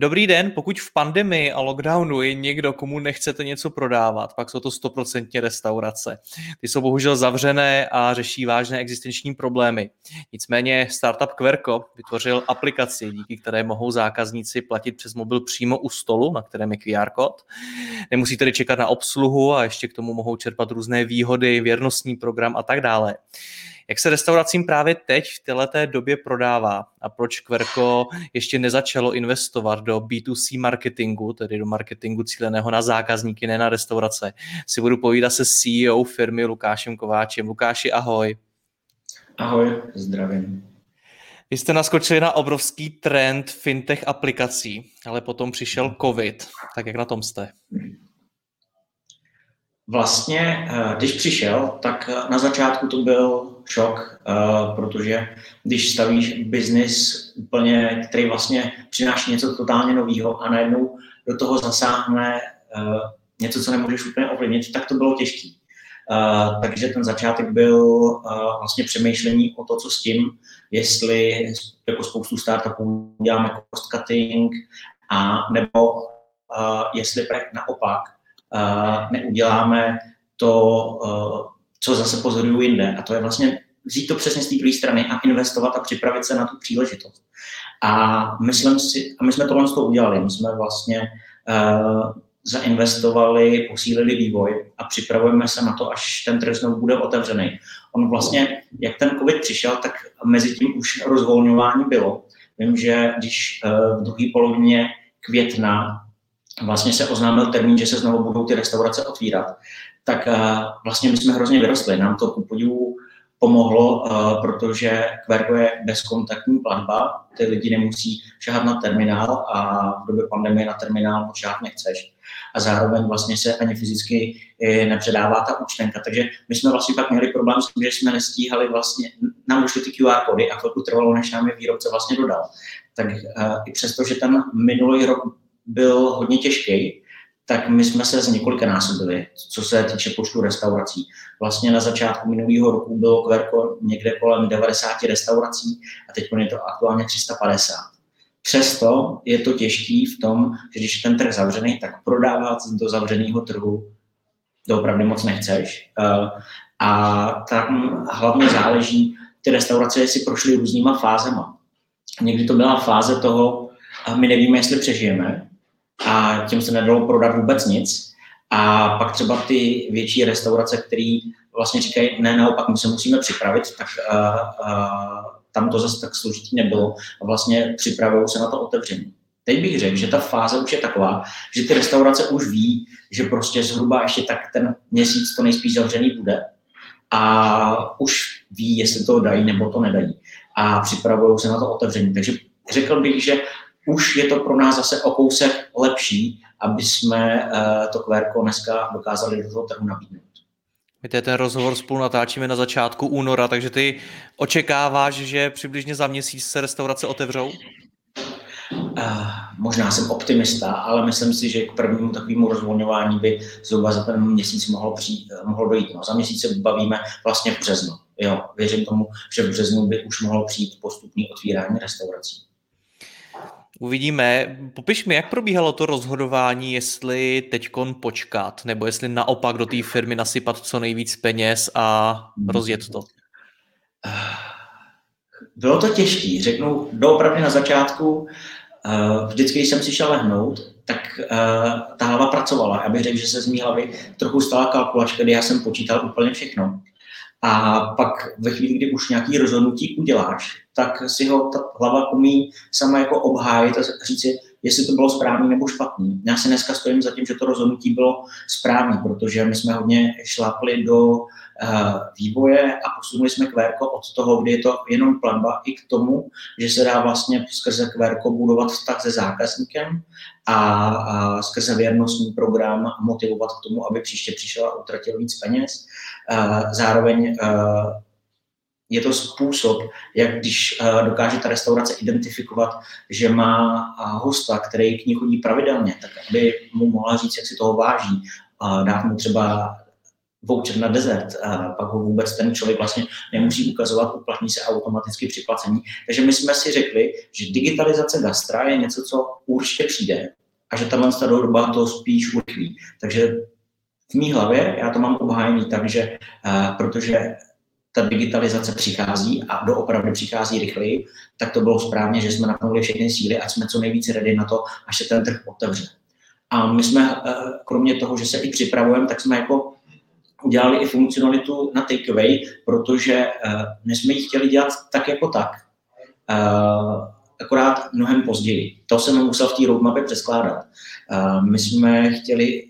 Dobrý den, pokud v pandemii a lockdownu je někdo, komu nechcete něco prodávat, pak jsou to stoprocentně restaurace. Ty jsou bohužel zavřené a řeší vážné existenční problémy. Nicméně startup Querco vytvořil aplikaci, díky které mohou zákazníci platit přes mobil přímo u stolu, na kterém je QR kód. Nemusí tedy čekat na obsluhu a ještě k tomu mohou čerpat různé výhody, věrnostní program a tak dále. Jak se restauracím právě teď v této době prodává a proč Querco ještě nezačalo investovat do B2C marketingu, tedy do marketingu cíleného na zákazníky, ne na restaurace, si budu povídat se CEO firmy Lukášem Kováčem. Lukáši, ahoj. Ahoj, zdravím. Vy jste naskočili na obrovský trend fintech aplikací, ale potom přišel COVID. Tak jak na tom jste? Vlastně, eh, když přišel, tak eh, na začátku to byl šok, eh, protože když stavíš biznis úplně, který vlastně přináší něco totálně nového a najednou do toho zasáhne něco, co nemůžeš úplně ovlivnit, tak to bylo těžké. takže ten začátek byl vlastně přemýšlení o to, co s tím, jestli jako spoustu startupů děláme cost cutting, a nebo jestli naopak neuděláme to, co zase pozoruju jinde. A to je vlastně vzít to přesně z té druhé strany a investovat a připravit se na tu příležitost. A, myslím si, a my jsme tohle toho udělali. My jsme vlastně uh, zainvestovali, posílili vývoj a připravujeme se na to, až ten trh znovu bude otevřený. On vlastně, jak ten COVID přišel, tak mezi tím už rozvolňování bylo. Vím, že když uh, v druhé polovině května vlastně se oznámil termín, že se znovu budou ty restaurace otvírat, tak uh, vlastně my jsme hrozně vyrostli. Nám to ku podivu pomohlo, uh, protože Quergo je bezkontaktní platba, ty lidi nemusí šahat na terminál a v době pandemie na terminál šahat nechceš. A zároveň vlastně se ani fyzicky eh, nepředává ta účtenka. Takže my jsme vlastně pak měli problém s tím, že jsme nestíhali vlastně, nám došly ty QR kody a chvilku trvalo, než nám je výrobce vlastně dodal. Tak i přesto, že ten minulý rok byl hodně těžký, tak my jsme se z několika násobili, co se týče počtu restaurací. Vlastně na začátku minulého roku bylo Kverko někde kolem 90 restaurací a teď je to aktuálně 350. Přesto je to těžký v tom, že když je ten trh zavřený, tak prodávat do zavřeného trhu doopravdy moc nechceš. Eh, a tam hlavně záleží, ty restaurace si prošly různýma fázema. Někdy to byla fáze toho, a my nevíme, jestli přežijeme, a tím se nedalo prodat vůbec nic. A pak třeba ty větší restaurace, které vlastně říkají, ne, naopak, my se musíme připravit, tak uh, uh, tam to zase tak složitý nebylo a vlastně připravují se na to otevření. Teď bych řekl, že ta fáze už je taková, že ty restaurace už ví, že prostě zhruba ještě tak ten měsíc to nejspíš zavřený bude a už ví, jestli to dají nebo to nedají a připravují se na to otevření. Takže řekl bych, že už je to pro nás zase o kousek lepší, aby jsme uh, to kvérko dneska dokázali do toho trhu nabídnout. My ten rozhovor spolu natáčíme na začátku února, takže ty očekáváš, že přibližně za měsíc se restaurace otevřou? Uh, možná jsem optimista, ale myslím si, že k prvnímu takovému rozvolňování by zhruba za ten měsíc mohlo, přijít, mohlo dojít. No, za měsíc se bavíme vlastně v březnu. Jo, věřím tomu, že v březnu by už mohlo přijít postupný otvírání restaurací. Uvidíme. Popiš mi, jak probíhalo to rozhodování, jestli teďkon počkat, nebo jestli naopak do té firmy nasypat co nejvíc peněz a rozjet to. Bylo to těžké, řeknu doopravdy na začátku. Eh, vždycky, když jsem si šel lehnout, tak eh, ta hlava pracovala. Já bych řekl, že se z mý hlavy trochu stala kalkulačka, kdy já jsem počítal úplně všechno. A pak ve chvíli, kdy už nějaký rozhodnutí uděláš, tak si ho ta hlava umí sama jako obhájit a říct si, jestli to bylo správný nebo špatný. Já si dneska stojím za tím, že to rozhodnutí bylo správné, protože my jsme hodně šlapli do vývoje a posunuli jsme QRko od toho, kdy je to jenom platba, i k tomu, že se dá vlastně skrze QRko budovat vztah se zákazníkem a, a skrze věrnostní program motivovat k tomu, aby příště přišel a utratil víc peněz. Uh, zároveň uh, je to způsob, jak když dokáže ta restaurace identifikovat, že má hosta, který k ní chodí pravidelně, tak aby mu mohla říct, jak si toho váží, uh, dát mu třeba voucher na dezert, uh, pak ho vůbec ten člověk vlastně nemusí ukazovat, uplatní se automaticky při placení. Takže my jsme si řekli, že digitalizace gastra je něco, co určitě přijde a že tahle doba to spíš urychlí. Takže v mý hlavě já to mám obhájený tak, že protože ta digitalizace přichází a doopravdy přichází rychleji, tak to bylo správně, že jsme napnuli všechny síly a jsme co nejvíce ready na to, až se ten trh otevře. A my jsme, kromě toho, že se i připravujeme, tak jsme jako udělali i funkcionalitu na takeaway, protože eh, my jsme ji chtěli dělat tak jako tak, eh, akorát mnohem později. To jsem musel v té roadmapě přeskládat. My jsme chtěli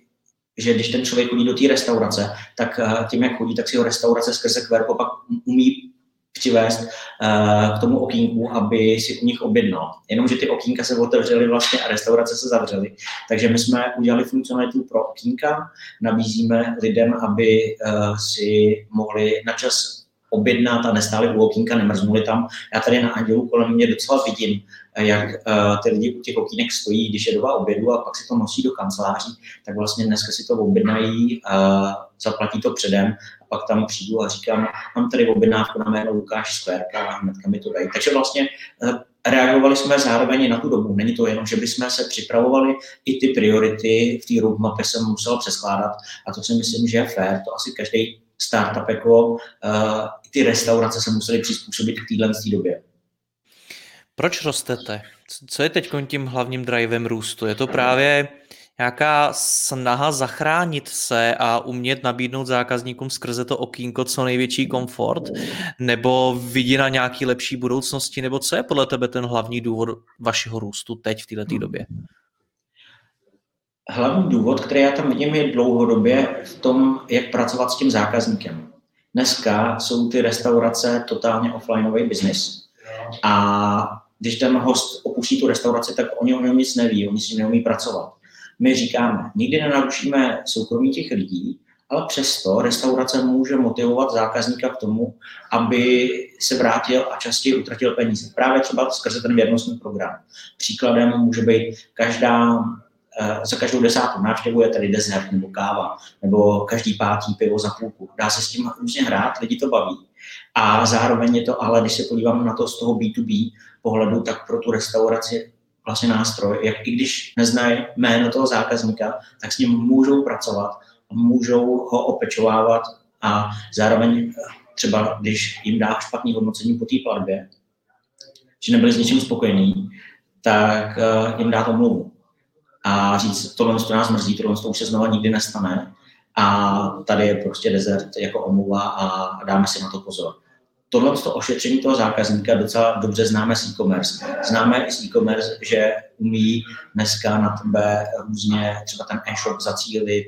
že když ten člověk chodí do té restaurace, tak eh, tím, jak chodí, tak si ho restaurace skrze QRko pak umí přivést uh, k tomu okýnku, aby si u nich objednal. Jenomže ty okýnka se otevřely vlastně a restaurace se zavřely. Takže my jsme udělali funkcionalitu pro okýnka, nabízíme lidem, aby uh, si mohli na čas objednat a nestáli u okýnka, nemrznuli tam. Já tady na Andělu kolem mě docela vidím, jak uh, ty lidi u těch okýnek stojí, když je doba obědu a pak si to nosí do kanceláří, tak vlastně dneska si to objednají, uh, zaplatí to předem a pak tam přijdu a říkám, mám tady objednávku na jméno Lukáš Skverka a hnedka mi to dají. Takže vlastně reagovali jsme zároveň na tu dobu. Není to jenom, že bychom se připravovali, i ty priority v té roadmapě jsem musel přeskládat a to si myslím, že je fér. To asi každý startup jako uh, ty restaurace se museli přizpůsobit k téhle době. Proč rostete? Co je teď tím hlavním drivem růstu? Je to právě nějaká snaha zachránit se a umět nabídnout zákazníkům skrze to okýnko co největší komfort? Nebo vidí na nějaký lepší budoucnosti? Nebo co je podle tebe ten hlavní důvod vašeho růstu teď v této době? Hlavní důvod, který já tam vidím, je dlouhodobě v tom, jak pracovat s tím zákazníkem. Dneska jsou ty restaurace totálně offlineový business. A když ten host opustí tu restauraci, tak oni o něm nic neví, oni si neumí pracovat. My říkáme, nikdy nenarušíme soukromí těch lidí, ale přesto restaurace může motivovat zákazníka k tomu, aby se vrátil a častěji utratil peníze. Právě třeba skrze ten věrnostní program. Příkladem může být každá za každou desátou návštěvu je tady dezert nebo káva, nebo každý pátý pivo za půlku. Dá se s tím různě hrát, lidi to baví. A zároveň je to, ale když se podívám na to z toho B2B pohledu, tak pro tu restauraci vlastně nástroj, jak i když neznají jméno toho zákazníka, tak s ním můžou pracovat, můžou ho opečovávat a zároveň třeba, když jim dá špatný hodnocení po té platbě, že nebyli s něčím spokojení, tak uh, jim dá omluvu. A říct, tohle to nás mrzí, tohle to už se znova nikdy nestane a tady je prostě desert jako omluva a dáme si na to pozor tohle to ošetření toho zákazníka docela dobře známe z e-commerce. Známe i z e-commerce, že umí dneska na tebe různě třeba ten e-shop zacílit,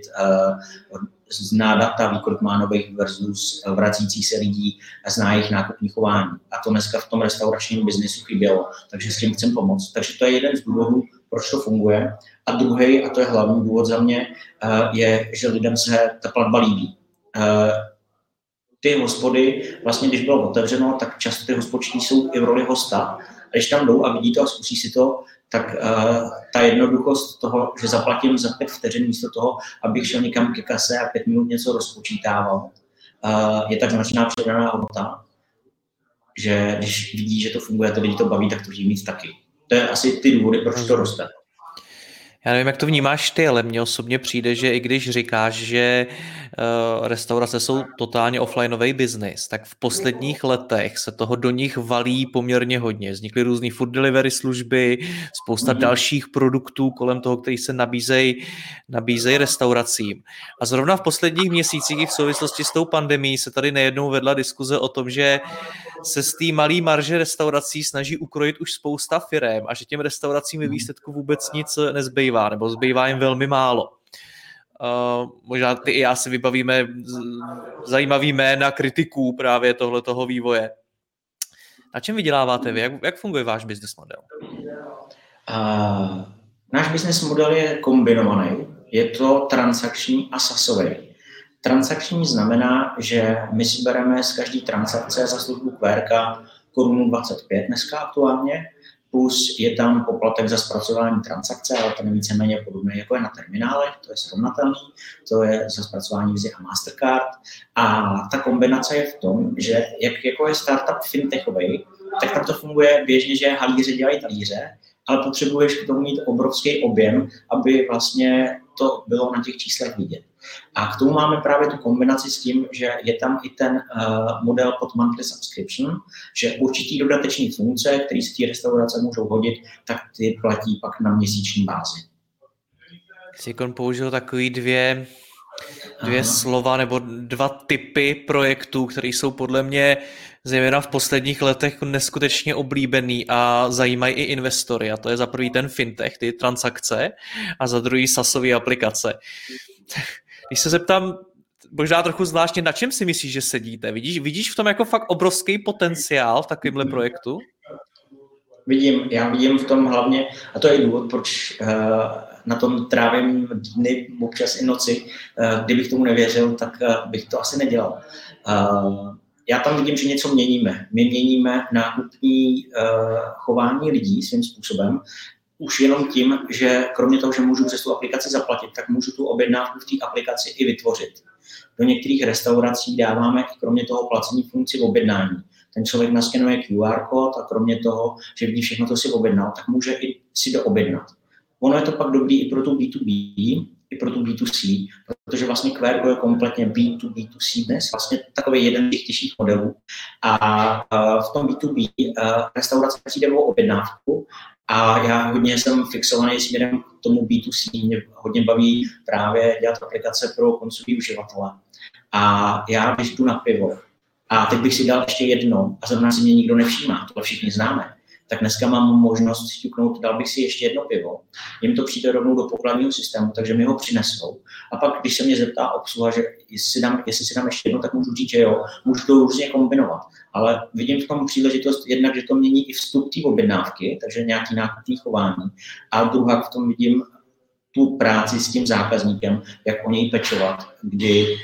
uh, zná data, ví, kolik má nových versus vracících se lidí a zná jejich nákupní chování. A to dneska v tom restauračním biznisu chybělo, takže s tím chcem pomoct. Takže to je jeden z důvodů, proč to funguje. A druhý, a to je hlavní důvod za mě, uh, je, že lidem se ta platba líbí. Uh, ty hospody, vlastně když bylo otevřeno, tak často ty hospodští jsou i v roli hosta. A když tam jdou a vidí to a zkusí si to, tak uh, ta jednoduchost toho, že zaplatím za pět vteřin místo toho, abych šel někam ke kase a pět minut něco rozpočítával, uh, je tak značná přidaná hodnota, že když vidí, že to funguje, to lidi to baví, tak to chtějí mít taky. To je asi ty důvody, proč to roste. Já nevím, jak to vnímáš ty, ale mně osobně přijde, že i když říkáš, že uh, restaurace jsou totálně offlineový biznis, tak v posledních letech se toho do nich valí poměrně hodně. Vznikly různé food delivery služby, spousta mm-hmm. dalších produktů kolem toho, který se nabízejí nabízej restauracím. A zrovna v posledních měsících i v souvislosti s tou pandemí se tady nejednou vedla diskuze o tom, že se z té malé marže restaurací snaží ukrojit už spousta firem a že těm restauracím ve mhm. výsledku vůbec nic nezbývá, nebo zbývá jim velmi málo. Uh, možná ty i já si vybavíme zajímavý jména kritiků právě tohle toho vývoje. Na čem vyděláváte vy? Jak, jak funguje váš business model? Uh, náš business model je kombinovaný. Je to transakční a sasový. Transakční znamená, že my si bereme z každé transakce za službu QR korunu 25 dneska aktuálně, plus je tam poplatek za zpracování transakce, ale ten je víceméně podobný, jako je na terminálech, to je srovnatelný, to je za zpracování Visa a Mastercard. A ta kombinace je v tom, že jak jako je startup fintechový, tak tam to funguje běžně, že halíři dělají talíře, ale potřebuješ k tomu mít obrovský objem, aby vlastně to bylo na těch číslech vidět. A k tomu máme právě tu kombinaci s tím, že je tam i ten uh, model pod monthly subscription, že určitý dodateční funkce, které si ty restaurace můžou hodit, tak ty platí pak na měsíční bázi. Sikon použil takový dvě, dvě slova nebo dva typy projektů, které jsou podle mě zejména v posledních letech neskutečně oblíbený a zajímají i investory. A to je za prvý ten fintech, ty transakce, a za druhý SASové aplikace. Když se zeptám, možná trochu zvláštně, na čem si myslíš, že sedíte? Vidíš, vidíš v tom jako fakt obrovský potenciál v takovémhle projektu? Vidím, já vidím v tom hlavně, a to je důvod, proč uh, na tom trávím dny, občas i noci. Uh, kdybych tomu nevěřil, tak uh, bych to asi nedělal. Uh, já tam vidím, že něco měníme. My měníme nákupní uh, chování lidí svým způsobem už jenom tím, že kromě toho, že můžu přes tu aplikaci zaplatit, tak můžu tu objednávku v té aplikaci i vytvořit. Do některých restaurací dáváme i kromě toho placení funkci objednání. Ten člověk naskenuje QR kód a kromě toho, že vidí všechno, co si objednal, tak může i si doobjednat. Ono je to pak dobrý i pro tu B2B, i pro tu B2C, protože vlastně QR je kompletně B2B2C dnes, vlastně takový jeden z těch těžších modelů. A v tom B2B restaurace přijde o objednávku a já hodně jsem fixovaný směrem k tomu B2C, mě hodně baví právě dělat aplikace pro koncový uživatele. A já, když jdu na pivo, a teď bych si dal ještě jedno, a zrovna si mě nikdo nevšímá, to všichni známe, tak dneska mám možnost stuknout, dal bych si ještě jedno pivo, jim to přijde rovnou do pokladního systému, takže mi ho přinesou. A pak, když se mě zeptá obsluha, že jestli si dám, jestli si dám ještě jedno, tak můžu říct, že jo, můžu to různě kombinovat. Ale vidím v tom příležitost jednak, že to mění i vstup té objednávky, takže nějaký nákupní chování. A druhá v tom vidím tu práci s tím zákazníkem, jak o něj pečovat, kdy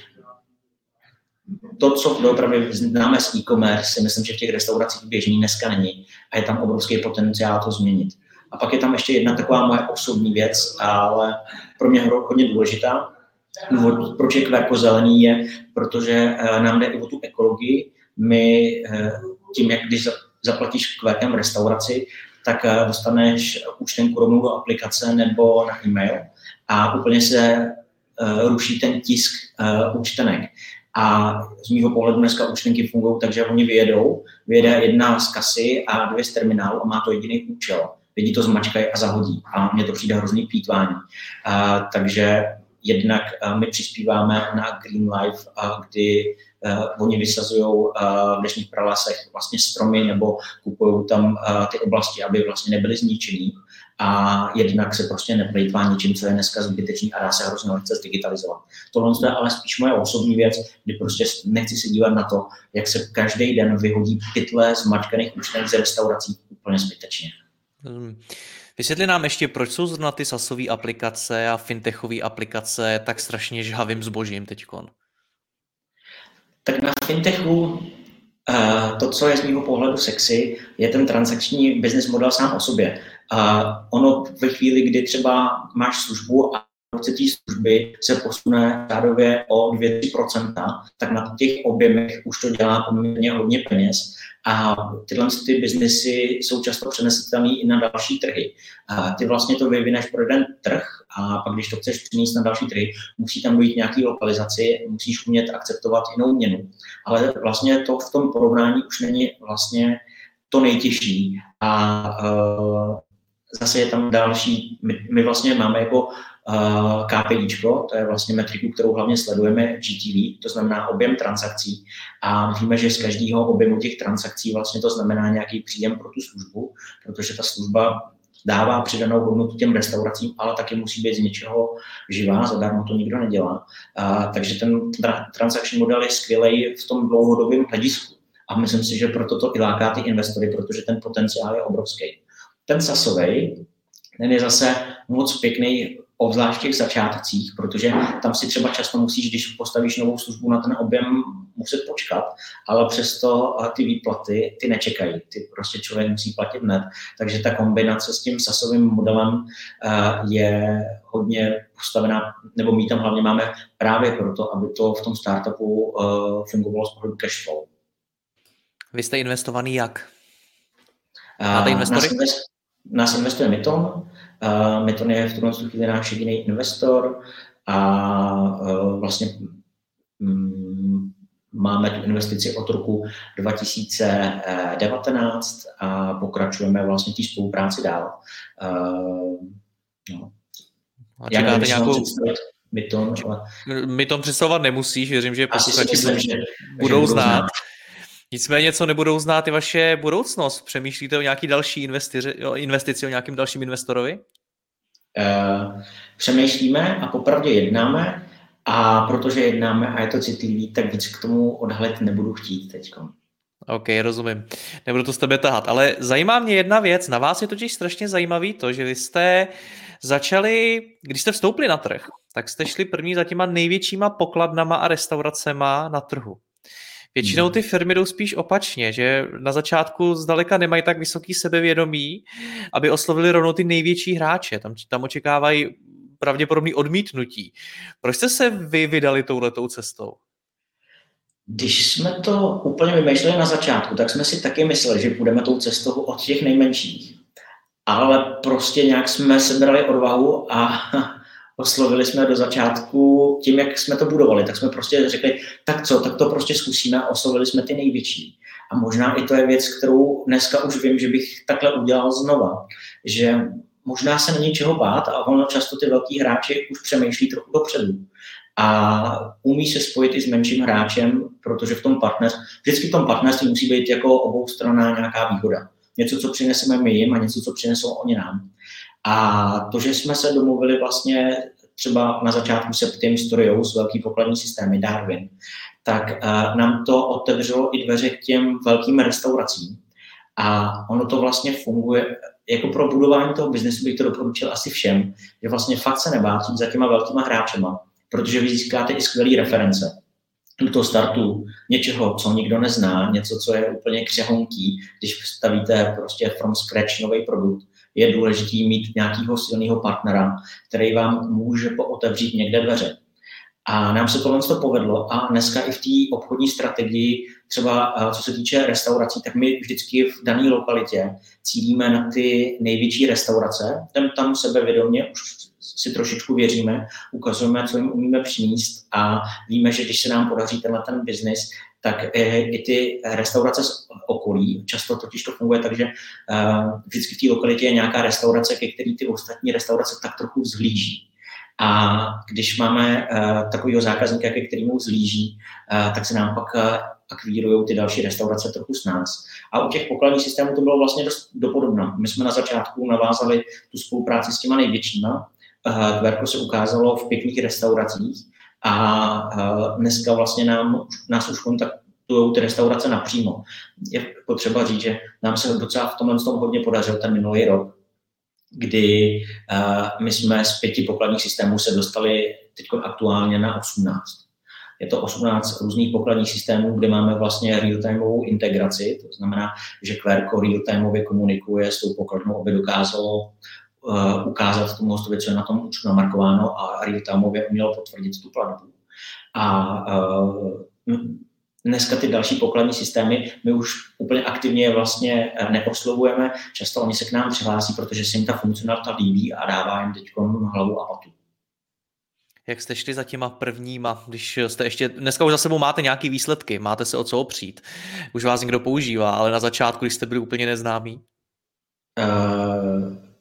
to, co doopravdy známe z e-commerce, si myslím, že v těch restauracích běžný dneska není a je tam obrovský potenciál to změnit. A pak je tam ještě jedna taková moje osobní věc, ale pro mě hodně důležitá. Důvod, proč je kvérko zelený, je, protože eh, nám jde i o tu ekologii. My eh, tím, jak když zaplatíš kvérkem v restauraci, tak eh, dostaneš účtenku rovnou do aplikace nebo na e-mail a úplně se ruší ten tisk účtenek. A z mého pohledu dneska účtenky fungují tak, že oni vyjedou, vyjede jedna z kasy a dvě z terminálu a má to jediný účel. Lidi to zmačkají a zahodí. A mně to přijde hrozný plítvání. A, takže jednak a, my přispíváme na Green Life, a, kdy a, oni vysazují v dnešních pralasech vlastně stromy nebo kupují tam a, ty oblasti, aby vlastně nebyly zničený a jednak se prostě neplejtvá ničím, co je dneska zbytečný a dá se hrozně lehce zdigitalizovat. Tohle je ale spíš moje osobní věc, kdy prostě nechci se dívat na to, jak se každý den vyhodí pytle z mačkaných účtenek z restaurací úplně zbytečně. Hmm. Vysvětli nám ještě, proč jsou zrovna ty sasové aplikace a fintechové aplikace tak strašně žhavým zbožím teďkon? Tak na fintechu to, co je z mého pohledu sexy, je ten transakční business model sám o sobě. A ono ve chvíli, kdy třeba máš službu a výrobce té služby se posune řádově o 2-3%, tak na těch objemech už to dělá poměrně hodně peněz a tyhle ty biznesy jsou často přenesitelné i na další trhy. A ty vlastně to vyvineš pro jeden trh a pak, když to chceš přinést na další trhy, musí tam dojít nějaký lokalizaci, musíš umět akceptovat jinou měnu. Ale vlastně to v tom porovnání už není vlastně to nejtěžší. A uh, zase je tam další, my, my vlastně máme jako uh, KPIčko, to je vlastně metriku, kterou hlavně sledujeme GTV, to znamená objem transakcí a víme, že z každého objemu těch transakcí vlastně to znamená nějaký příjem pro tu službu, protože ta služba dává přidanou hodnotu těm restauracím, ale taky musí být z něčeho živá, zadarmo to nikdo nedělá. A, takže ten tra- transakční model je skvělý v tom dlouhodobém hledisku. A myslím si, že proto to i láká ty investory, protože ten potenciál je obrovský. Ten sasový, ten je zase moc pěkný, obzvlášť v těch začátcích, protože tam si třeba často musíš, když postavíš novou službu na ten objem, muset počkat, ale přesto ty výplaty ty nečekají, ty prostě člověk musí platit hned. Takže ta kombinace s tím sasovým modelem je hodně postavená, nebo my tam hlavně máme právě proto, aby to v tom startupu fungovalo z pohledu cash flow. Vy jste investovaný jak? Máte investory? Nás investuje Myton. Uh, Myton je v tuhle chvíli náš jediný investor a uh, vlastně um, máme tu investici od roku 2019 a pokračujeme vlastně té spolupráci dál. Uh, no. A Já nějakou... Myton, ale... Myton představovat nemusíš, věřím, že posluchači budou znát. Nicméně, co nebudou znát i vaše budoucnost? Přemýšlíte o nějaký další investici, o investici, o nějakým dalším investorovi? Uh, přemýšlíme a popravdě jednáme a protože jednáme a je to citlivý, tak víc k tomu odhalit nebudu chtít teď. OK, rozumím. Nebudu to s tebe tahat, ale zajímá mě jedna věc. Na vás je totiž strašně zajímavý to, že vy jste začali, když jste vstoupili na trh, tak jste šli první za těma největšíma pokladnama a restauracema na trhu. Většinou hmm. ty firmy jdou spíš opačně, že na začátku zdaleka nemají tak vysoký sebevědomí, aby oslovili rovnou ty největší hráče. Tam, tam očekávají pravděpodobný odmítnutí. Proč jste se vy vydali touhletou cestou? Když jsme to úplně vymýšleli na začátku, tak jsme si taky mysleli, že půjdeme tou cestou od těch nejmenších. Ale prostě nějak jsme sebrali odvahu a oslovili jsme do začátku tím, jak jsme to budovali, tak jsme prostě řekli, tak co, tak to prostě zkusíme oslovili jsme ty největší. A možná i to je věc, kterou dneska už vím, že bych takhle udělal znova, že možná se není čeho bát a ono často ty velký hráči už přemýšlí trochu dopředu. A umí se spojit i s menším hráčem, protože v tom partnerství, vždycky v tom partnerství musí být jako obou strana nějaká výhoda. Něco, co přineseme my jim a něco, co přinesou oni nám. A to, že jsme se domluvili vlastně třeba na začátku Septim Storious, velký pokladní systémy Darwin, tak uh, nám to otevřelo i dveře k těm velkým restauracím. A ono to vlastně funguje, jako pro budování toho biznesu bych to doporučil asi všem, že vlastně fakt se nebát za těma velkýma hráčema, protože vy získáte i skvělé reference do toho startu něčeho, co nikdo nezná, něco, co je úplně křehonký, když stavíte prostě from scratch nový produkt, je důležité mít nějakého silného partnera, který vám může pootevřít někde dveře. A nám se tohle to povedlo a dneska i v té obchodní strategii, třeba co se týče restaurací, tak my vždycky v dané lokalitě cílíme na ty největší restaurace, tam, tam sebevědomě už si trošičku věříme, ukazujeme, co jim umíme přinést a víme, že když se nám podaří tenhle ten biznis, tak i ty restaurace z okolí, často totiž to funguje tak, že uh, vždycky v té lokalitě je nějaká restaurace, ke který ty ostatní restaurace tak trochu vzhlíží. A když máme uh, takového zákazníka, ke kterému uh, tak se nám pak akvírují ty další restaurace trochu s nás. A u těch pokladních systémů to bylo vlastně dost dopodobno. My jsme na začátku navázali tu spolupráci s těma největšíma. Tverko se ukázalo v pěkných restauracích a dneska vlastně nám, nás už kontaktují ty restaurace napřímo. Je potřeba říct, že nám se docela v tomhle tom hodně podařil ten minulý rok, kdy my jsme z pěti pokladních systémů se dostali teď aktuálně na 18. Je to 18 různých pokladních systémů, kde máme vlastně real-timeovou integraci, to znamená, že Querco real-timeově komunikuje s tou pokladnou, aby dokázalo uh, ukázat tomu hostovi, co je na tom účtu namarkováno a real-timeově umělo potvrdit tu platbu. A uh, dneska ty další pokladní systémy, my už úplně aktivně vlastně neoslovujeme, často oni se k nám přihlásí, protože se jim ta funkcionalita líbí a dává jim teď hlavu a patu. Jak jste šli za těma prvníma, když jste ještě, dneska už za sebou máte nějaké výsledky, máte se o co opřít, už vás někdo používá, ale na začátku, když jste byli úplně neznámí? Uh,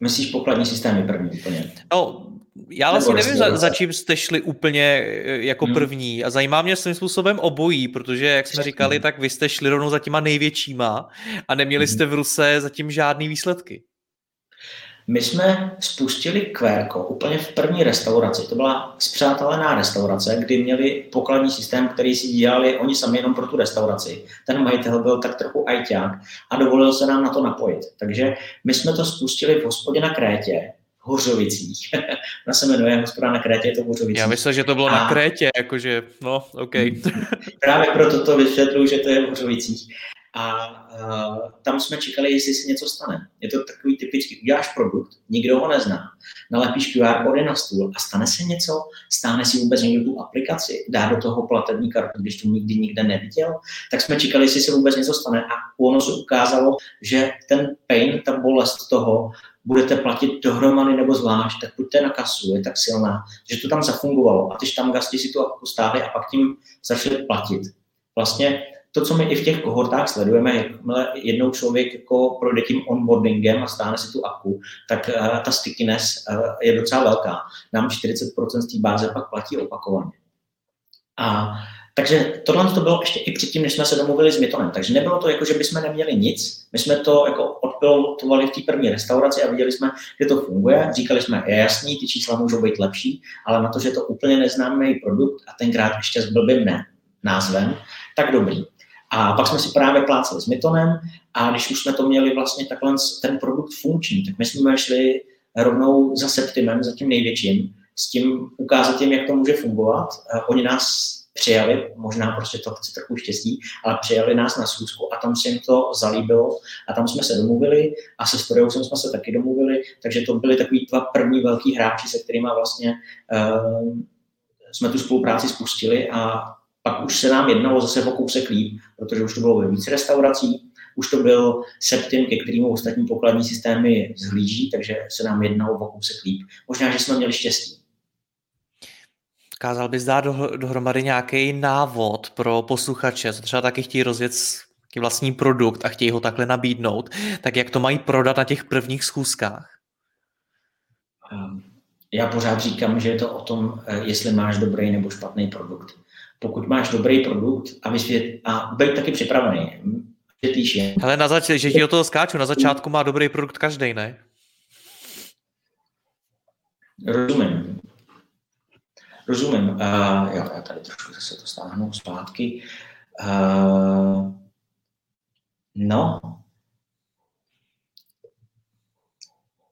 myslíš pokladní systémy první úplně? No, já vlastně nevím, za, za čím jste šli úplně eh, jako hmm. první a zajímá mě svým způsobem obojí, protože, jak jsme říkali, tak vy jste šli rovnou za těma největšíma a neměli hmm. jste v Ruse zatím žádný výsledky. My jsme spustili Querco úplně v první restauraci. To byla zpřátelená restaurace, kdy měli pokladní systém, který si dělali oni sami jenom pro tu restauraci. Ten majitel byl tak trochu ajťák a dovolil se nám na to napojit. Takže my jsme to spustili v hospodě na Krétě, Hořovicích. Ona se jmenuje hospoda na Krétě, je to Hořovicích. Já myslím, že to bylo a... na Krétě, jakože, no, OK. Právě proto to vysvětluji, že to je v Hořovicích a uh, tam jsme čekali, jestli se něco stane. Je to takový typický, uděláš produkt, nikdo ho nezná, nalepíš QR kódy na stůl a stane se něco, stane si vůbec někdo tu aplikaci, dá do toho platební kartu, když to nikdy nikde neviděl, tak jsme čekali, jestli se vůbec něco stane a ono se ukázalo, že ten pain, ta bolest toho, budete platit dohromady nebo zvlášť, tak buďte na kasu, je tak silná, že to tam zafungovalo a ty štamgasti si to stáhli a pak tím začali platit. Vlastně to, co my i v těch kohortách sledujeme, jakmile jednou člověk jako projde tím onboardingem a stáhne si tu apku, tak uh, ta stickiness uh, je docela velká. Nám 40% z té báze pak platí opakovaně. A takže tohle to bylo ještě i předtím, než jsme se domluvili s Mitonem. Takže nebylo to jako, že bychom neměli nic. My jsme to jako odpilotovali v té první restauraci a viděli jsme, že to funguje. Říkali jsme, je jasný, ty čísla můžou být lepší, ale na to, že to úplně neznámý produkt a tenkrát ještě s blbým ne názvem, tak dobrý. A pak jsme si právě pláceli s Mitonem a když už jsme to měli vlastně takhle ten produkt funkční, tak my jsme šli rovnou za Septimem, za tím největším, s tím ukázat jim, jak to může fungovat. Oni nás přijali, možná prostě to chci trochu štěstí, ale přijali nás na schůzku a tam se jim to zalíbilo a tam jsme se domluvili a se Storiusem jsme se taky domluvili, takže to byly takový dva první velký hráči, se kterými vlastně uh, jsme tu spolupráci spustili a pak už se nám jednalo zase o kousek líp, protože už to bylo ve víc restaurací, už to byl septim, ke kterému ostatní pokladní systémy zhlíží, takže se nám jednalo o kousek líp. Možná, že jsme měli štěstí. Kázal bys dát dohromady nějaký návod pro posluchače, co třeba taky chtějí rozjet vlastní produkt a chtějí ho takhle nabídnout, tak jak to mají prodat na těch prvních schůzkách? Ehm, já pořád říkám, že je to o tom, eh, jestli máš dobrý nebo špatný produkt pokud máš dobrý produkt a, vysvět, a být taky připravený. Vysvětlíš je. Hele, na zač- že ti do toho skáču, na začátku má dobrý produkt každý, ne? Rozumím. Rozumím. Uh, jo, já tady trošku zase to stáhnu zpátky. Uh, no,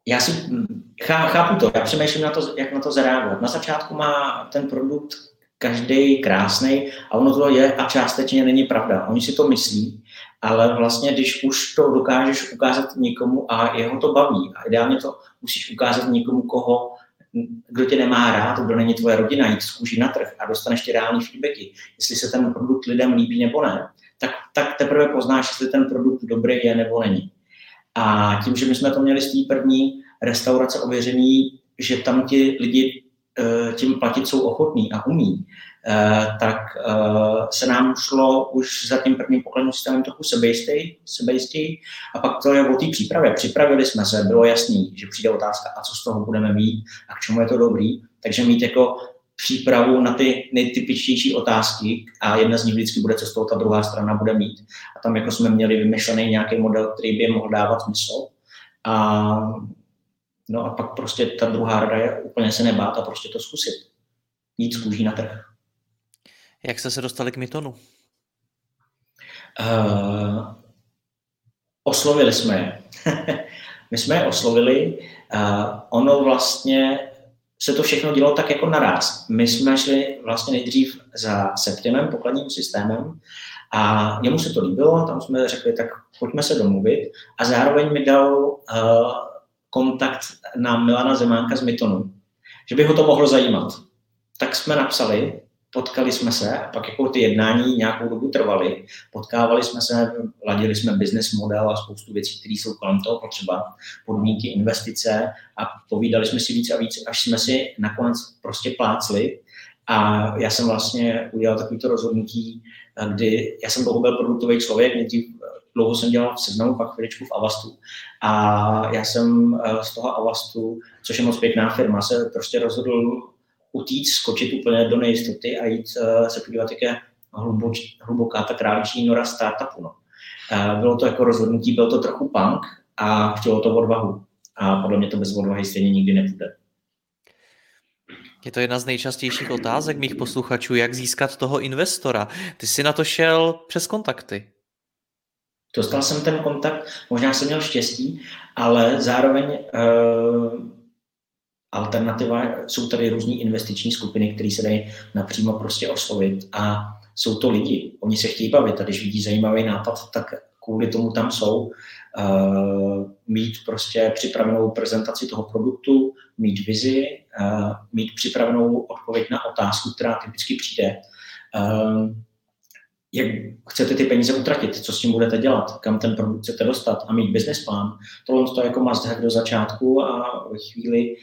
já si chápu to, já přemýšlím na to, jak na to zareagovat. Na začátku má ten produkt každý krásný a ono to je a částečně není pravda. Oni si to myslí, ale vlastně, když už to dokážeš ukázat někomu a jeho to baví a ideálně to musíš ukázat někomu, koho, kdo tě nemá rád, kdo není tvoje rodina, jít z na trh a dostaneš ty reální feedbacky, jestli se ten produkt lidem líbí nebo ne, tak, tak teprve poznáš, jestli ten produkt dobrý je nebo není. A tím, že my jsme to měli z té první restaurace ověřený, že tam ti lidi tím platit jsou ochotní a umí, eh, tak eh, se nám šlo už za tím prvním pokladním systémem trochu sebejistý a pak to je o té přípravě. Připravili jsme se, bylo jasný, že přijde otázka, a co z toho budeme mít a k čemu je to dobrý. Takže mít jako přípravu na ty nejtypičtější otázky a jedna z nich vždycky bude, co z toho ta druhá strana bude mít. A tam jako jsme měli vymyšlený nějaký model, který by mohl dávat smysl. A No a pak prostě ta druhá rada je úplně se nebát a prostě to zkusit. Jít z kůží na trh. Jak jste se dostali k Mytonu? Uh, oslovili jsme je. My jsme je oslovili. Uh, ono vlastně se to všechno dělo tak jako naraz. My jsme šli vlastně nejdřív za Septimem, pokladním systémem, a jemu se to líbilo, tam jsme řekli, tak pojďme se domluvit. A zároveň mi dal uh, kontakt na Milana Zemánka z Mytonu, že by ho to mohlo zajímat. Tak jsme napsali, potkali jsme se, pak jako ty jednání nějakou dobu trvaly, potkávali jsme se, ladili jsme business model a spoustu věcí, které jsou kolem toho potřeba, podmínky, investice. A povídali jsme si víc a víc, až jsme si nakonec prostě plácli. A já jsem vlastně udělal takovýto rozhodnutí, kdy já jsem dlouho byl produktový člověk, nejdřív dlouho jsem dělal v Seznamu, pak chviličku v Avastu. A já jsem eh, z toho Avastu, což je moc pěkná firma, se prostě rozhodl utíct, skočit úplně do nejistoty a jít uh, se podívat, jak je hluboká ta králičí nora startupu. No. Uh, bylo to jako rozhodnutí, byl to trochu punk a chtělo to odvahu. A podle mě to bez odvahy stejně nikdy nepůjde. Je to jedna z nejčastějších otázek mých posluchačů, jak získat toho investora. Ty jsi na to šel přes kontakty. Dostal jsem ten kontakt, možná jsem měl štěstí, ale zároveň uh, alternativa, jsou tady různé investiční skupiny, které se dají napřímo prostě oslovit a jsou to lidi, oni se chtějí bavit a když vidí zajímavý nápad, tak kvůli tomu tam jsou. Uh, mít prostě připravenou prezentaci toho produktu, mít vizi, uh, mít připravenou odpověď na otázku, která typicky přijde. Uh, jak chcete ty peníze utratit, co s tím budete dělat, kam ten produkt chcete dostat a mít business plán. Tohle to jako must have do začátku a ve chvíli,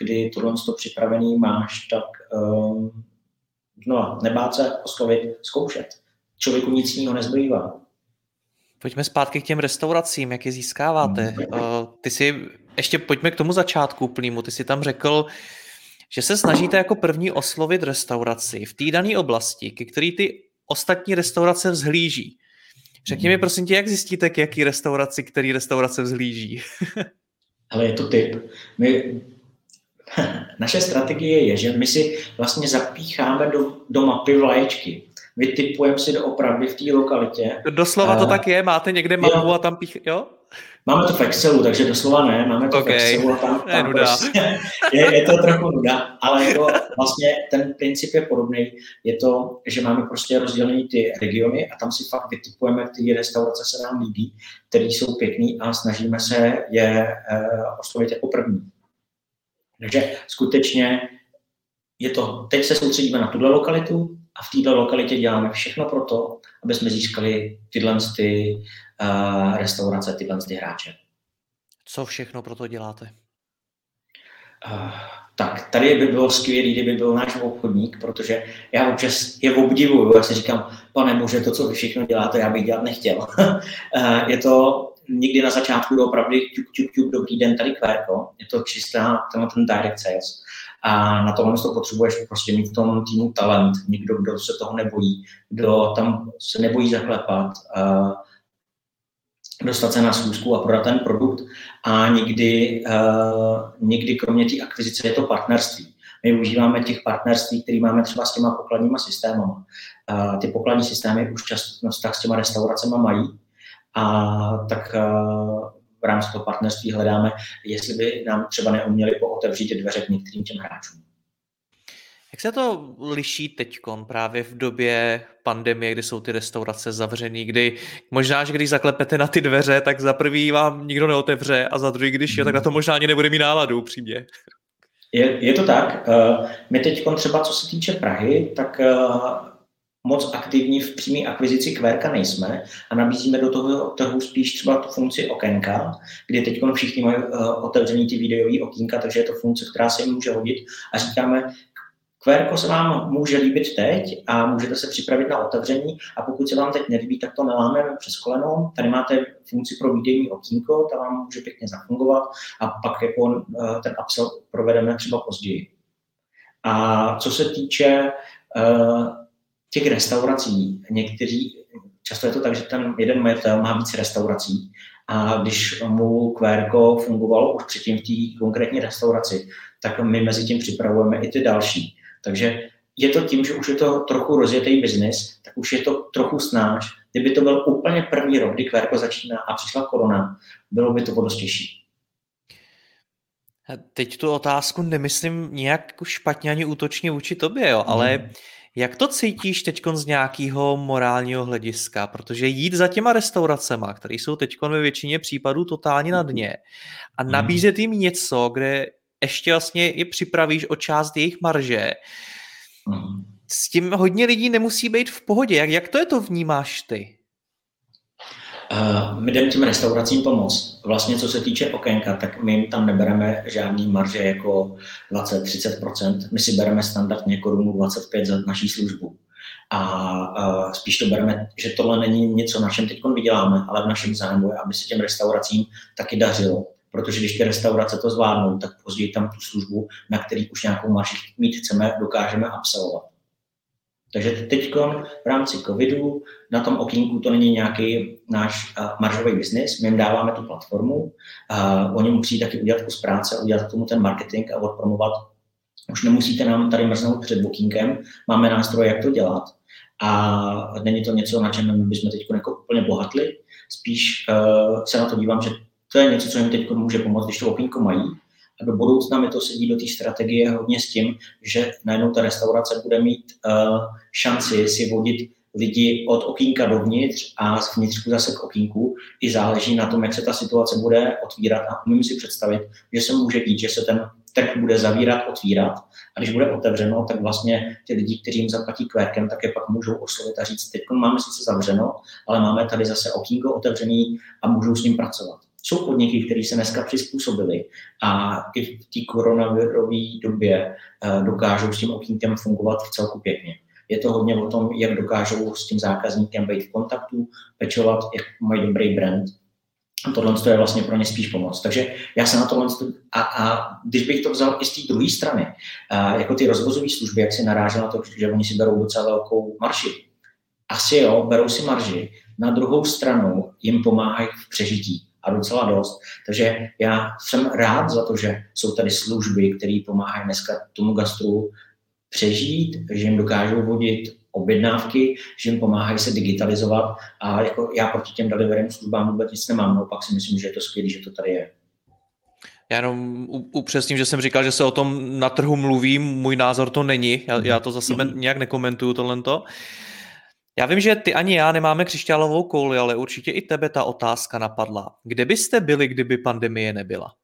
kdy tohle to připravený máš, tak um, no, nebát se oslovit, zkoušet. Člověku nic jiného nezbývá. Pojďme zpátky k těm restauracím, jak je získáváte. Uh, ty si, ještě pojďme k tomu začátku plnému, ty si tam řekl, že se snažíte jako první oslovit restauraci v té dané oblasti, ke který ty ostatní restaurace vzhlíží. Řekni mi prosím tě, jak zjistíte, k jaký restauraci, který restaurace vzhlíží? Ale je to typ. My, naše strategie je, že my si vlastně zapícháme do, do mapy vlaječky. Vytipujeme si do opravdy v té lokalitě. Doslova to tak je? Máte někde mapu jo. a tam pích... Jo? Máme to v Excelu, takže doslova ne, máme to okay. v Excelu a tam, tam je, prostě, je, je to trochu nuda, ale jako vlastně ten princip je podobný. Je to, že máme prostě rozdělené ty regiony a tam si fakt vytipujeme, ty restaurace se nám líbí, které jsou pěkný a snažíme se je uh, oslovit jako první. Takže skutečně je to, teď se soustředíme na tuhle lokalitu a v této lokalitě děláme všechno pro to, aby jsme získali tyhle ty, restaurace, tyhle ty hráče. Co všechno pro to děláte? Uh, tak tady by bylo skvělé, kdyby byl náš obchodník, protože já občas je obdivuju, já si říkám, pane muže, to, co vy všechno děláte, já bych dělat nechtěl. uh, je to někdy na začátku opravdu ťuk, ťuk, ťuk, dobrý den, tady Kvérko, je to čistá tenhle ten direct sales. A na tohle to potřebuješ prostě mít v tom týmu talent, někdo, kdo se toho nebojí, kdo tam se nebojí zaklepat, uh, dostat se na schůzku a prodat ten produkt. A někdy, uh, někdy kromě té akvizice je to partnerství. My využíváme těch partnerství, které máme třeba s těma pokladníma systémy. Uh, ty pokladní systémy už často vztah s těma restauracemi mají. A tak uh, v rámci toho partnerství hledáme, jestli by nám třeba neuměli pootevřít dveře k některým těm hráčům. Jak se to liší teď právě v době pandemie, kdy jsou ty restaurace zavřené, kdy možná, že když zaklepete na ty dveře, tak za prvý vám nikdo neotevře a za druhý, když jo, tak na to možná ani nebude mít náladu upřímně. Je, je to tak. Eh, my teď třeba, co se týče Prahy, tak eh, moc aktivní v přímé akvizici kvérka nejsme a nabízíme do toho trhu spíš třeba tu funkci okénka, kdy teď všichni mají uh, otevřený ty videové okýnka, takže je to funkce, která se jim může hodit a říkáme, Kvérko se vám může líbit teď a můžete se připravit na otevření a pokud se vám teď nelíbí, tak to nelámeme přes koleno. Tady máte funkci pro výdejní okýnko, ta vám může pěkně zafungovat a pak jako eh, ten upsell provedeme třeba později. A co se týče uh, těch restaurací, někteří, často je to tak, že ten jeden majitel má víc restaurací a když mu QRko fungovalo už předtím v té konkrétní restauraci, tak my mezi tím připravujeme i ty další. Takže je to tím, že už je to trochu rozjetý biznis, tak už je to trochu snáž. Kdyby to byl úplně první rok, kdy QRko začíná a přišla korona, bylo by to dost těžší. Teď tu otázku nemyslím nějak špatně ani útočně vůči tobě, jo, ale mm Jak to cítíš teď z nějakého morálního hlediska? Protože jít za těma restauracema, které jsou teď ve většině případů totálně na dně a hmm. nabízet jim něco, kde ještě vlastně je připravíš o část jejich marže, hmm. s tím hodně lidí nemusí být v pohodě. Jak, jak to je to vnímáš ty? Uh, my jdeme těm restauracím pomoct. Vlastně co se týče okénka, tak my jim tam nebereme žádný marže jako 20-30%. My si bereme standardně korunu 25 za naší službu. A uh, spíš to bereme, že tohle není něco, na čem teď vyděláme, ale v našem zájmu je, aby se těm restauracím taky dařilo. Protože když ty restaurace to zvládnou, tak později tam tu službu, na který už nějakou marži mít chceme, dokážeme absolvovat. Takže teď v rámci covidu na tom okýnku to není nějaký náš uh, maržový biznis, my jim dáváme tu platformu, oni musí taky udělat kus práce, udělat tomu ten marketing a odpromovat. Už nemusíte nám tady mrznout před bookingem, máme nástroje, jak to dělat. A není to něco, na čem my bychom teď jako úplně bohatli, spíš uh, se na to dívám, že to je něco, co jim teď může pomoct, když to okýnko mají, a do budoucna mi to sedí do té strategie hodně s tím, že najednou ta restaurace bude mít uh, šanci si vodit lidi od okýnka dovnitř a z vnitřku zase k okýnku. I záleží na tom, jak se ta situace bude otvírat. A umím si představit, že se může dít, že se ten trh bude zavírat, otvírat. A když bude otevřeno, tak vlastně ty lidi, kteří jim zaplatí kvérkem, tak je pak můžou oslovit a říct, teď máme sice zavřeno, ale máme tady zase okýnko otevřený a můžou s ním pracovat jsou podniky, které se dneska přizpůsobily a i v té koronavirové době eh, dokážou s tím okýnkem fungovat celku pěkně. Je to hodně o tom, jak dokážou s tím zákazníkem být v kontaktu, pečovat, jak mají dobrý brand. A tohle je vlastně pro ně spíš pomoc. Takže já se na tohle a, a když bych to vzal i z té druhé strany, a jako ty rozvozové služby, jak si narážel na to, že oni si berou docela velkou marši. Asi jo, berou si marži. Na druhou stranu jim pomáhají v přežití a docela dost. Takže já jsem rád za to, že jsou tady služby, které pomáhají dneska tomu gastru přežít, že jim dokážou vodit objednávky, že jim pomáhají se digitalizovat a jako já proti těm deliverym službám vůbec nic nemám, no pak si myslím, že je to skvělé, že to tady je. Já jenom upřesním, že jsem říkal, že se o tom na trhu mluví, můj názor to není, já, já to za sebe nějak nekomentuju tohle. Já vím, že ty ani já nemáme křišťálovou kouli, ale určitě i tebe ta otázka napadla. Kde byste byli, kdyby pandemie nebyla?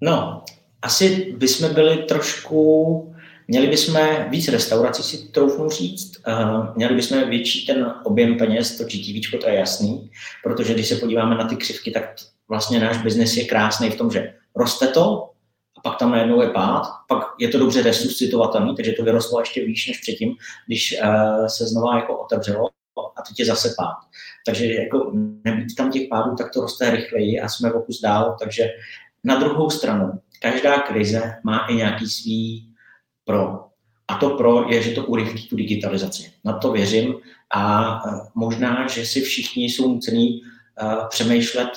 No, asi bychom byli trošku, měli bychom víc restaurací, si troufnu říct, uh, měli bychom větší ten objem peněz, to GTV, to je jasný, protože když se podíváme na ty křivky, tak vlastně náš biznes je krásný v tom, že roste to, pak tam najednou je pád, pak je to dobře resuscitovatelný, takže to vyrostlo ještě výš než předtím, když uh, se znova jako otevřelo a teď je zase pád. Takže jako nebýt tam těch pádů, tak to roste rychleji a jsme o kus dál, takže na druhou stranu, každá krize má i nějaký svý pro. A to pro je, že to urychlí tu digitalizaci. Na to věřím a uh, možná, že si všichni jsou nucení uh, přemýšlet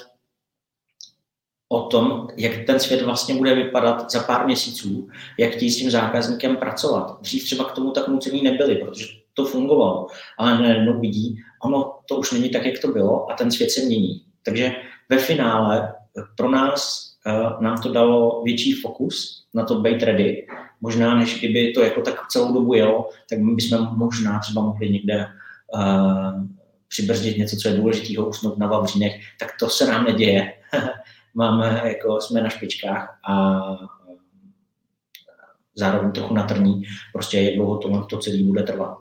o tom, jak ten svět vlastně bude vypadat za pár měsíců, jak chtějí s tím zákazníkem pracovat. Dřív třeba k tomu tak nucení nebyli, protože to fungovalo, ale najednou vidí, ono to už není tak, jak to bylo a ten svět se mění. Takže ve finále pro nás uh, nám to dalo větší fokus na to být ready. Možná, než kdyby to jako tak celou dobu jelo, tak bychom možná třeba mohli někde uh, přibrzdit něco, co je důležitého, usnout na vavřínech, tak to se nám neděje. máme, jako jsme na špičkách a zároveň trochu natrní, prostě jak dlouho to, to celé bude trvat.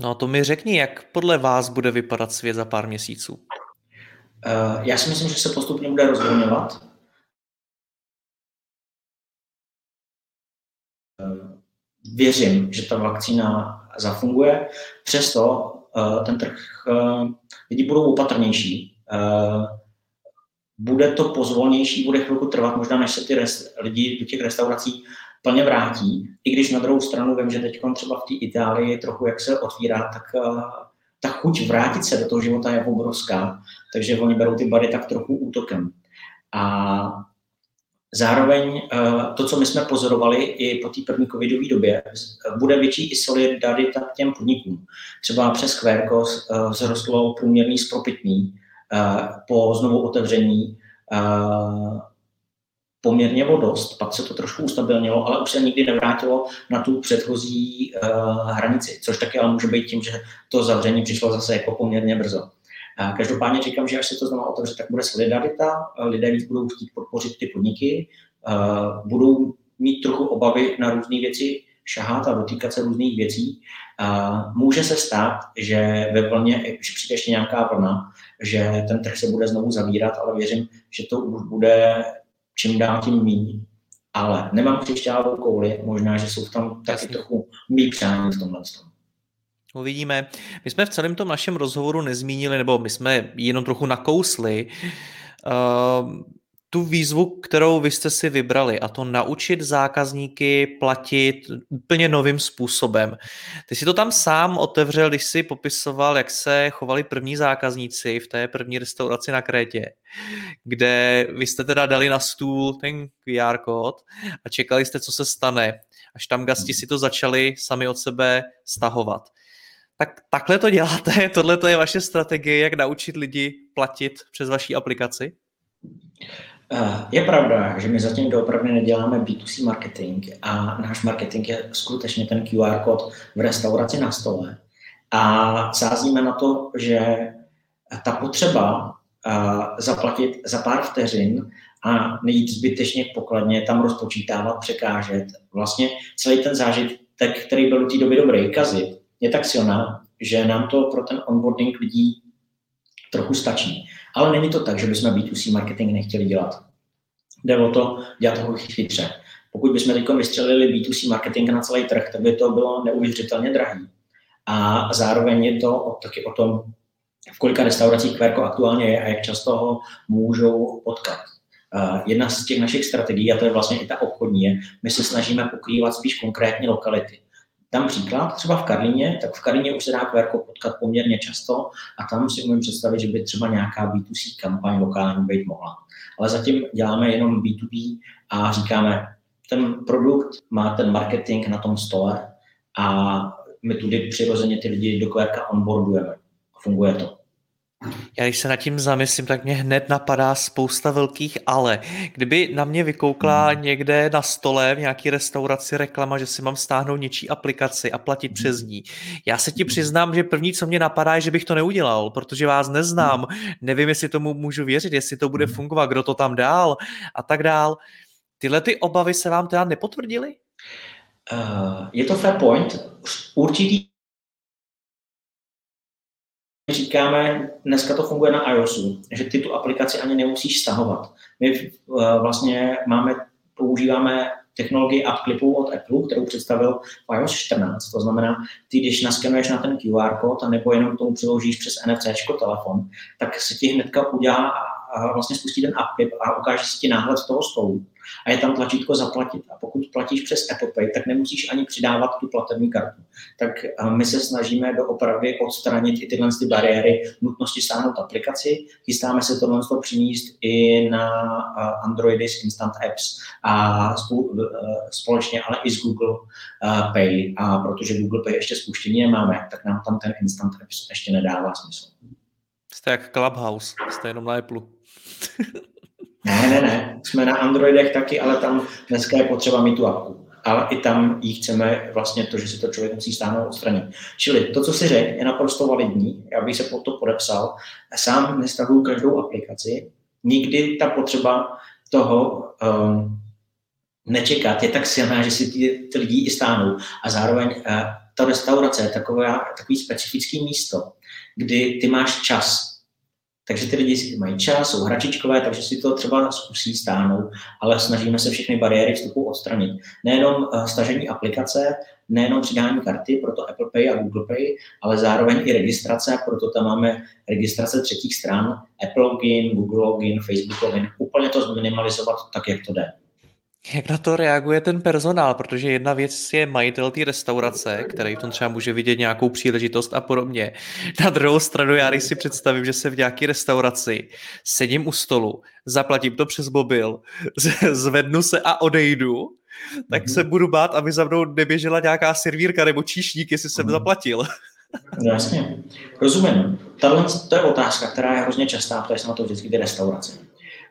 No to mi řekni, jak podle vás bude vypadat svět za pár měsíců? Uh, já si myslím, že se postupně bude rozvolňovat. Uh, věřím, že ta vakcína zafunguje, přesto uh, ten trh, lidi budou opatrnější bude to pozvolnější, bude chvilku trvat, možná než se ty res, lidi do těch restaurací plně vrátí. I když na druhou stranu vím, že teď třeba v té Itálii trochu jak se otvírá, tak uh, ta chuť vrátit se do toho života je obrovská, takže oni berou ty bary tak trochu útokem. A zároveň uh, to, co my jsme pozorovali i po té první covidové době, bude větší i solidarita k těm podnikům. Třeba přes Querco vzrostlo průměrný spropitný, po znovu otevření poměrně o dost, pak se to trošku ustabilnilo, ale už se nikdy nevrátilo na tu předchozí uh, hranici, což taky ale může být tím, že to zavření přišlo zase jako poměrně brzo. Každopádně říkám, že až se to znamená otevře, tak bude solidarita, lidé víc budou chtít podpořit ty podniky, budou mít trochu obavy na různé věci šahat a dotýkat se různých věcí. Může se stát, že ve vlně, že přijde ještě nějaká vlna, že ten trh se bude znovu zavírat, ale věřím, že to už bude čím dál tím méně. Ale nemám křišťálovou kouli, možná, že jsou tam taky Jasně. trochu mý přání v tomhle. Uvidíme. My jsme v celém tom našem rozhovoru nezmínili, nebo my jsme jenom trochu nakousli, uh, tu výzvu, kterou vy jste si vybrali, a to naučit zákazníky platit úplně novým způsobem. Ty si to tam sám otevřel, když si popisoval, jak se chovali první zákazníci v té první restauraci na Krétě, kde vy jste teda dali na stůl ten QR kód a čekali jste, co se stane, až tam gasti si to začali sami od sebe stahovat. Tak takhle to děláte, tohle to je vaše strategie, jak naučit lidi platit přes vaší aplikaci? Eh, je pravda, že my zatím doopravdy neděláme B2C marketing a náš marketing je skutečně ten QR kód v restauraci na stole. A sázíme na to, že ta potřeba eh, zaplatit za pár vteřin a nejít zbytečně pokladně, tam rozpočítávat, překážet. Vlastně celý ten zážitek, který byl v té době dobrý, kazit, je tak silná, že nám to pro ten onboarding lidí trochu stačí. Ale není to tak, že bychom B2C marketing nechtěli dělat. Jde o to dělat ho chytře. Pokud bychom teď vystřelili B2C marketing na celý trh, tak by to bylo neuvěřitelně drahý. A zároveň je to taky o tom, v kolika restauracích Querco aktuálně je a jak často ho můžou potkat. Uh, jedna z těch našich strategií, a to je vlastně i ta obchodní, je, my se snažíme pokrývat spíš konkrétní lokality. Tam příklad, třeba v Karlíně, tak v Karlíně už se dá QR potkat poměrně často a tam si umím představit, že by třeba nějaká B2C kampaň lokální být mohla. Ale zatím děláme jenom B2B a říkáme, ten produkt má ten marketing na tom stole a my tudy přirozeně ty lidi do QR onboardujeme. Funguje to. Já když se nad tím zamyslím, tak mě hned napadá spousta velkých ale. Kdyby na mě vykoukla hmm. někde na stole v nějaký restauraci reklama, že si mám stáhnout něčí aplikaci a platit hmm. přes ní. Já se ti hmm. přiznám, že první, co mě napadá, je, že bych to neudělal, protože vás neznám, hmm. nevím, jestli tomu můžu věřit, jestli to bude hmm. fungovat, kdo to tam dál a tak dál. Tyhle ty obavy se vám teda nepotvrdily? Uh, je to fair point. Určitý říkáme, dneska to funguje na iOSu, že ty tu aplikaci ani nemusíš stahovat. My uh, vlastně máme, používáme technologii AppClipu od Apple, kterou představil iOS 14. To znamená, ty když naskenuješ na ten QR kód, nebo jenom tomu přiložíš přes NFC telefon, tak se ti hnedka udělá vlastně spustí ten AppClip a ukáže si ti náhled toho stolu a je tam tlačítko zaplatit. A pokud platíš přes Apple Pay, tak nemusíš ani přidávat tu platební kartu. Tak my se snažíme doopravdy odstranit i tyhle ty bariéry nutnosti stáhnout aplikaci. Chystáme se tohle přinést i na Androidy s Instant Apps a společně ale i s Google Pay. A protože Google Pay ještě spuštění nemáme, tak nám tam ten Instant Apps ještě nedává smysl. Jste jak Clubhouse, jste jenom na Apple. Ne, ne, ne. Jsme na Androidech taky, ale tam dneska je potřeba mít tu apku. Ale i tam jí chceme vlastně to, že si to člověk musí stáhnout odstranit. Čili to, co si řekl, je naprosto validní. Já bych se pod to podepsal. Sám nestahuju každou aplikaci. Nikdy ta potřeba toho um, nečekat je tak silná, že si ty, ty lidi i stáhnou. A zároveň uh, ta restaurace je taková, takový specifický místo, kdy ty máš čas takže ty lidi mají čas, jsou hračičkové, takže si to třeba zkusí stáhnout, ale snažíme se všechny bariéry vstupu odstranit. Nejenom eh, stažení aplikace, nejenom přidání karty, proto Apple Pay a Google Pay, ale zároveň i registrace, proto tam máme registrace třetích stran, Apple login, Google login, Facebook login, úplně to zminimalizovat tak, jak to jde. Jak na to reaguje ten personál? Protože jedna věc je majitel té restaurace, který v tom třeba může vidět nějakou příležitost a podobně. Na druhou stranu, já když si představím, že se v nějaké restauraci sedím u stolu, zaplatím to přes mobil, zvednu se a odejdu, tak mm-hmm. se budu bát, aby za mnou neběžela nějaká servírka nebo číšník, jestli jsem mm-hmm. zaplatil. No, jasně, rozumím. Tahle to je otázka, která je hrozně častá, protože se na to vždycky ty restaurace.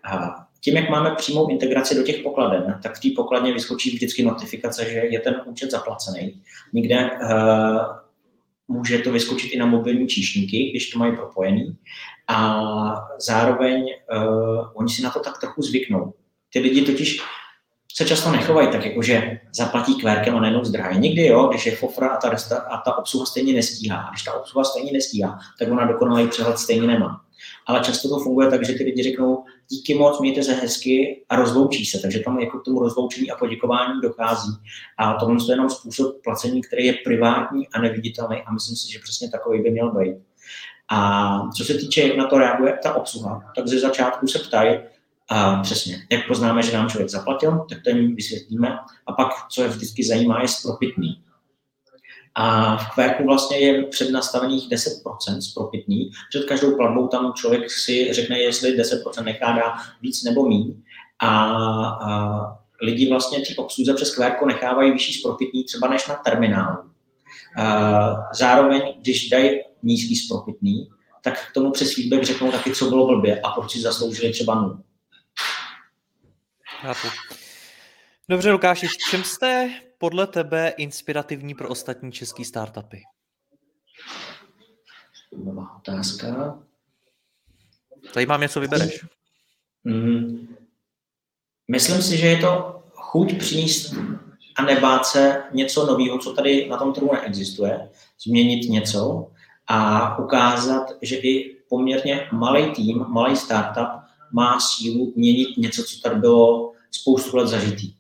A tím, jak máme přímou integraci do těch pokladen, tak v té pokladně vyskočí vždycky notifikace, že je ten účet zaplacený. Nikde uh, může to vyskočit i na mobilní číšníky, když to mají propojený. A zároveň uh, oni si na to tak trochu zvyknou. Ty lidi totiž se často nechovají tak, jako že zaplatí kvérkem a najednou zdraví. Někdy jo, když je fofra a ta, resta, a ta obsluha stejně nestíhá. A když ta obsluha stejně nestíhá, tak ona dokonalý přehled stejně nemá. Ale často to funguje tak, že ty lidi řeknou díky moc, mějte se hezky a rozloučí se. Takže tam jako k tomu rozloučení a poděkování dochází. A tohle je jenom způsob placení, který je privátní a neviditelný a myslím si, že přesně takový by měl být. A co se týče, jak na to reaguje ta obsluha, tak ze začátku se ptají, a přesně, jak poznáme, že nám člověk zaplatil, tak to jim vysvětlíme. A pak, co je vždycky zajímá, je spropitný. A v Quaku vlastně je přednastavených 10% spropitný. Před každou platbou tam člověk si řekne, jestli 10% nechá dá víc nebo míň. A, a lidi vlastně ty obsluze přes QR nechávají vyšší spropitný třeba než na terminálu. A zároveň, když dají nízký spropitný, tak k tomu přes feedback řeknou taky, co bylo blbě a proč si zasloužili třeba nul. Dobře, Lukáši, v čem jste podle tebe inspirativní pro ostatní české startupy? Nová otázka. Tady mám něco, vybereš. Mm. Myslím si, že je to chuť přinést a nebát se něco nového, co tady na tom trhu neexistuje, změnit něco a ukázat, že i poměrně malý tým, malý startup má sílu měnit něco, co tady bylo spoustu let zažitý.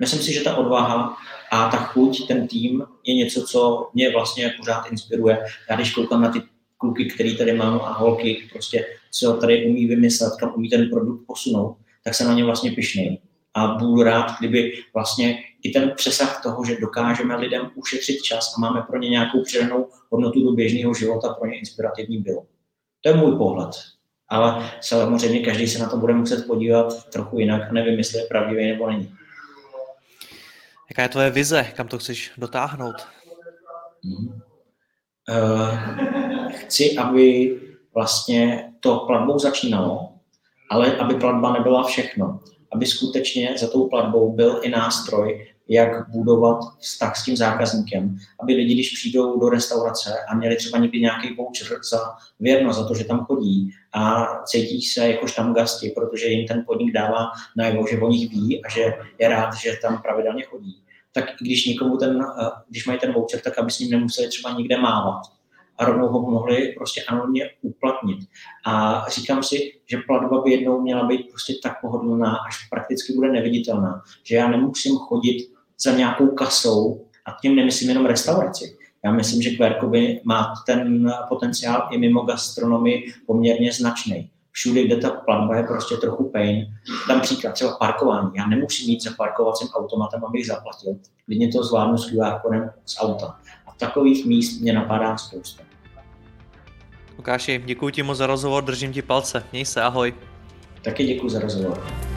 Myslím si, že ta odvaha a ta chuť, ten tým je něco, co mě vlastně pořád inspiruje. Já když koukám na ty kluky, který tady mám a holky, prostě co tady umí vymyslet, kam umí ten produkt posunout, tak se na ně vlastně pišnej. A budu rád, kdyby vlastně i ten přesah toho, že dokážeme lidem ušetřit čas a máme pro ně nějakou přidanou hodnotu do běžného života, pro ně inspirativní bylo. To je můj pohled. Ale samozřejmě každý se na to bude muset podívat trochu jinak a nevím, jestli je pravdivý nebo není. Jaká je tvoje vize? Kam to chceš dotáhnout? Hmm. Uh, chci, aby vlastně to platbou začínalo, ale aby platba nebyla všechno. Aby skutečně za tou platbou byl i nástroj, jak budovat vztah s tím zákazníkem, aby lidi, když přijdou do restaurace a měli třeba někdy nějaký voucher za věrnost, za to, že tam chodí a cítí se jakož tam gasti, protože jim ten podnik dává najevo, že o nich ví a že je rád, že tam pravidelně chodí, tak i když někomu ten, eh, když mají ten voucher, tak aby s ním nemuseli třeba nikde mávat a rovnou ho mohli prostě anonimně uplatnit. A říkám si, že platba by jednou měla být prostě tak pohodlná, až prakticky bude neviditelná, že já nemusím chodit za nějakou kasou a tím nemyslím jenom restauraci. Já myslím, že by má ten potenciál i mimo gastronomii poměrně značný. Všude, kde ta platba je prostě trochu pain. Tam příklad třeba parkování. Já nemusím mít za parkovacím automatem, abych zaplatil. Klidně to zvládnu s QR kodem z auta. A takových míst mě napadá spousta. Lukáši, děkuji ti moc za rozhovor, držím ti palce. Měj se, ahoj. Taky děkuji za rozhovor.